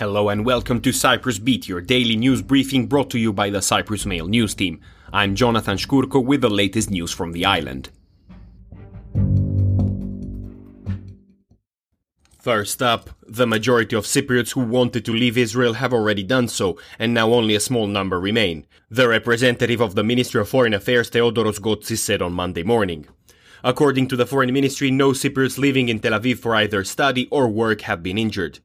Hello and welcome to Cyprus Beat, your daily news briefing brought to you by the Cyprus Mail news team. I'm Jonathan Shkurko with the latest news from the island. First up, the majority of Cypriots who wanted to leave Israel have already done so, and now only a small number remain. The representative of the Ministry of Foreign Affairs, Theodoros Gotsis, said on Monday morning. According to the Foreign Ministry, no Cypriots living in Tel Aviv for either study or work have been injured.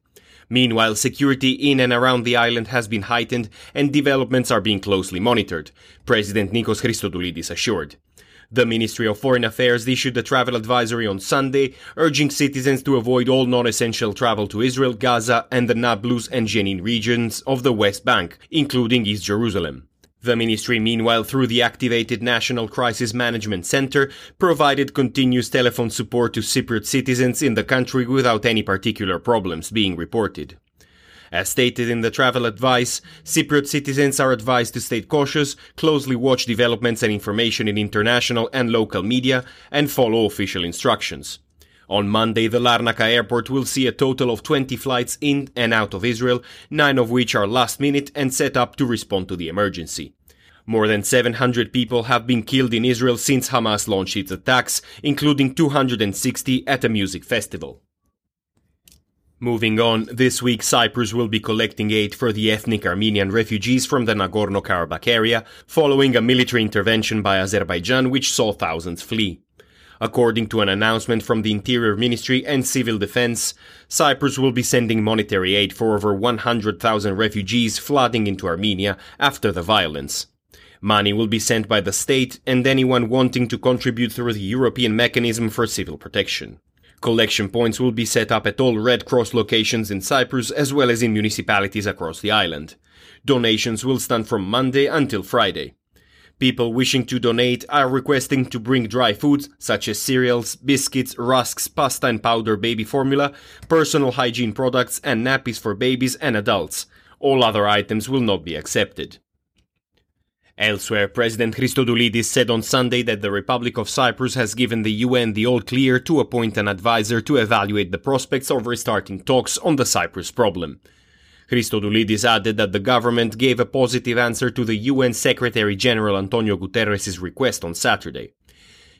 Meanwhile, security in and around the island has been heightened and developments are being closely monitored, President Nikos Christodoulides assured. The Ministry of Foreign Affairs issued a travel advisory on Sunday, urging citizens to avoid all non-essential travel to Israel, Gaza, and the Nablus and Jenin regions of the West Bank, including East Jerusalem. The ministry, meanwhile, through the activated National Crisis Management Center, provided continuous telephone support to Cypriot citizens in the country without any particular problems being reported. As stated in the travel advice, Cypriot citizens are advised to stay cautious, closely watch developments and information in international and local media, and follow official instructions. On Monday, the Larnaca airport will see a total of 20 flights in and out of Israel, nine of which are last minute and set up to respond to the emergency. More than 700 people have been killed in Israel since Hamas launched its attacks, including 260 at a music festival. Moving on, this week Cyprus will be collecting aid for the ethnic Armenian refugees from the Nagorno-Karabakh area, following a military intervention by Azerbaijan which saw thousands flee. According to an announcement from the Interior Ministry and Civil Defense, Cyprus will be sending monetary aid for over 100,000 refugees flooding into Armenia after the violence. Money will be sent by the state and anyone wanting to contribute through the European Mechanism for Civil Protection. Collection points will be set up at all Red Cross locations in Cyprus as well as in municipalities across the island. Donations will stand from Monday until Friday. People wishing to donate are requesting to bring dry foods such as cereals, biscuits, rusks, pasta and powder baby formula, personal hygiene products and nappies for babies and adults. All other items will not be accepted. Elsewhere, President Christodoulides said on Sunday that the Republic of Cyprus has given the UN the all clear to appoint an advisor to evaluate the prospects of restarting talks on the Cyprus problem. Christodoulides added that the government gave a positive answer to the UN Secretary General Antonio Guterres' request on Saturday.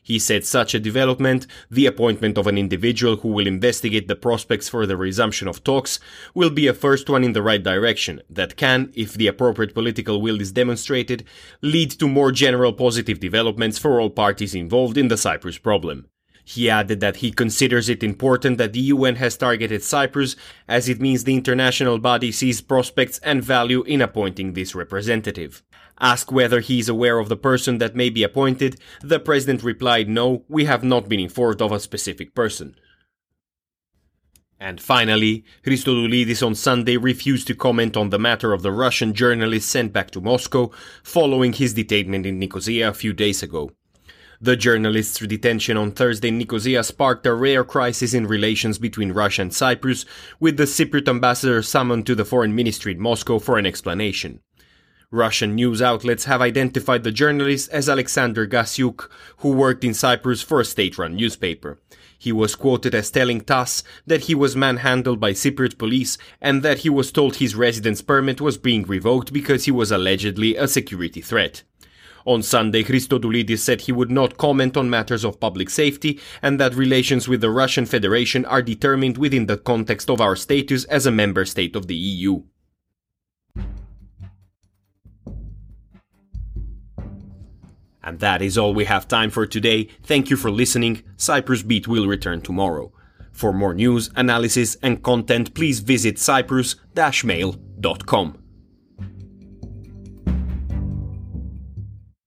He said such a development, the appointment of an individual who will investigate the prospects for the resumption of talks, will be a first one in the right direction that can, if the appropriate political will is demonstrated, lead to more general positive developments for all parties involved in the Cyprus problem. He added that he considers it important that the UN has targeted Cyprus as it means the international body sees prospects and value in appointing this representative. Asked whether he is aware of the person that may be appointed, the president replied, No, we have not been informed of a specific person. And finally, Christodoulides on Sunday refused to comment on the matter of the Russian journalist sent back to Moscow following his detainment in Nicosia a few days ago. The journalist's detention on Thursday in Nicosia sparked a rare crisis in relations between Russia and Cyprus, with the Cypriot ambassador summoned to the foreign ministry in Moscow for an explanation. Russian news outlets have identified the journalist as Alexander Gasyuk, who worked in Cyprus for a state-run newspaper. He was quoted as telling TASS that he was manhandled by Cypriot police and that he was told his residence permit was being revoked because he was allegedly a security threat. On Sunday, Christodoulides said he would not comment on matters of public safety and that relations with the Russian Federation are determined within the context of our status as a member state of the EU. And that is all we have time for today. Thank you for listening. Cyprus Beat will return tomorrow. For more news, analysis, and content, please visit cyprus-mail.com.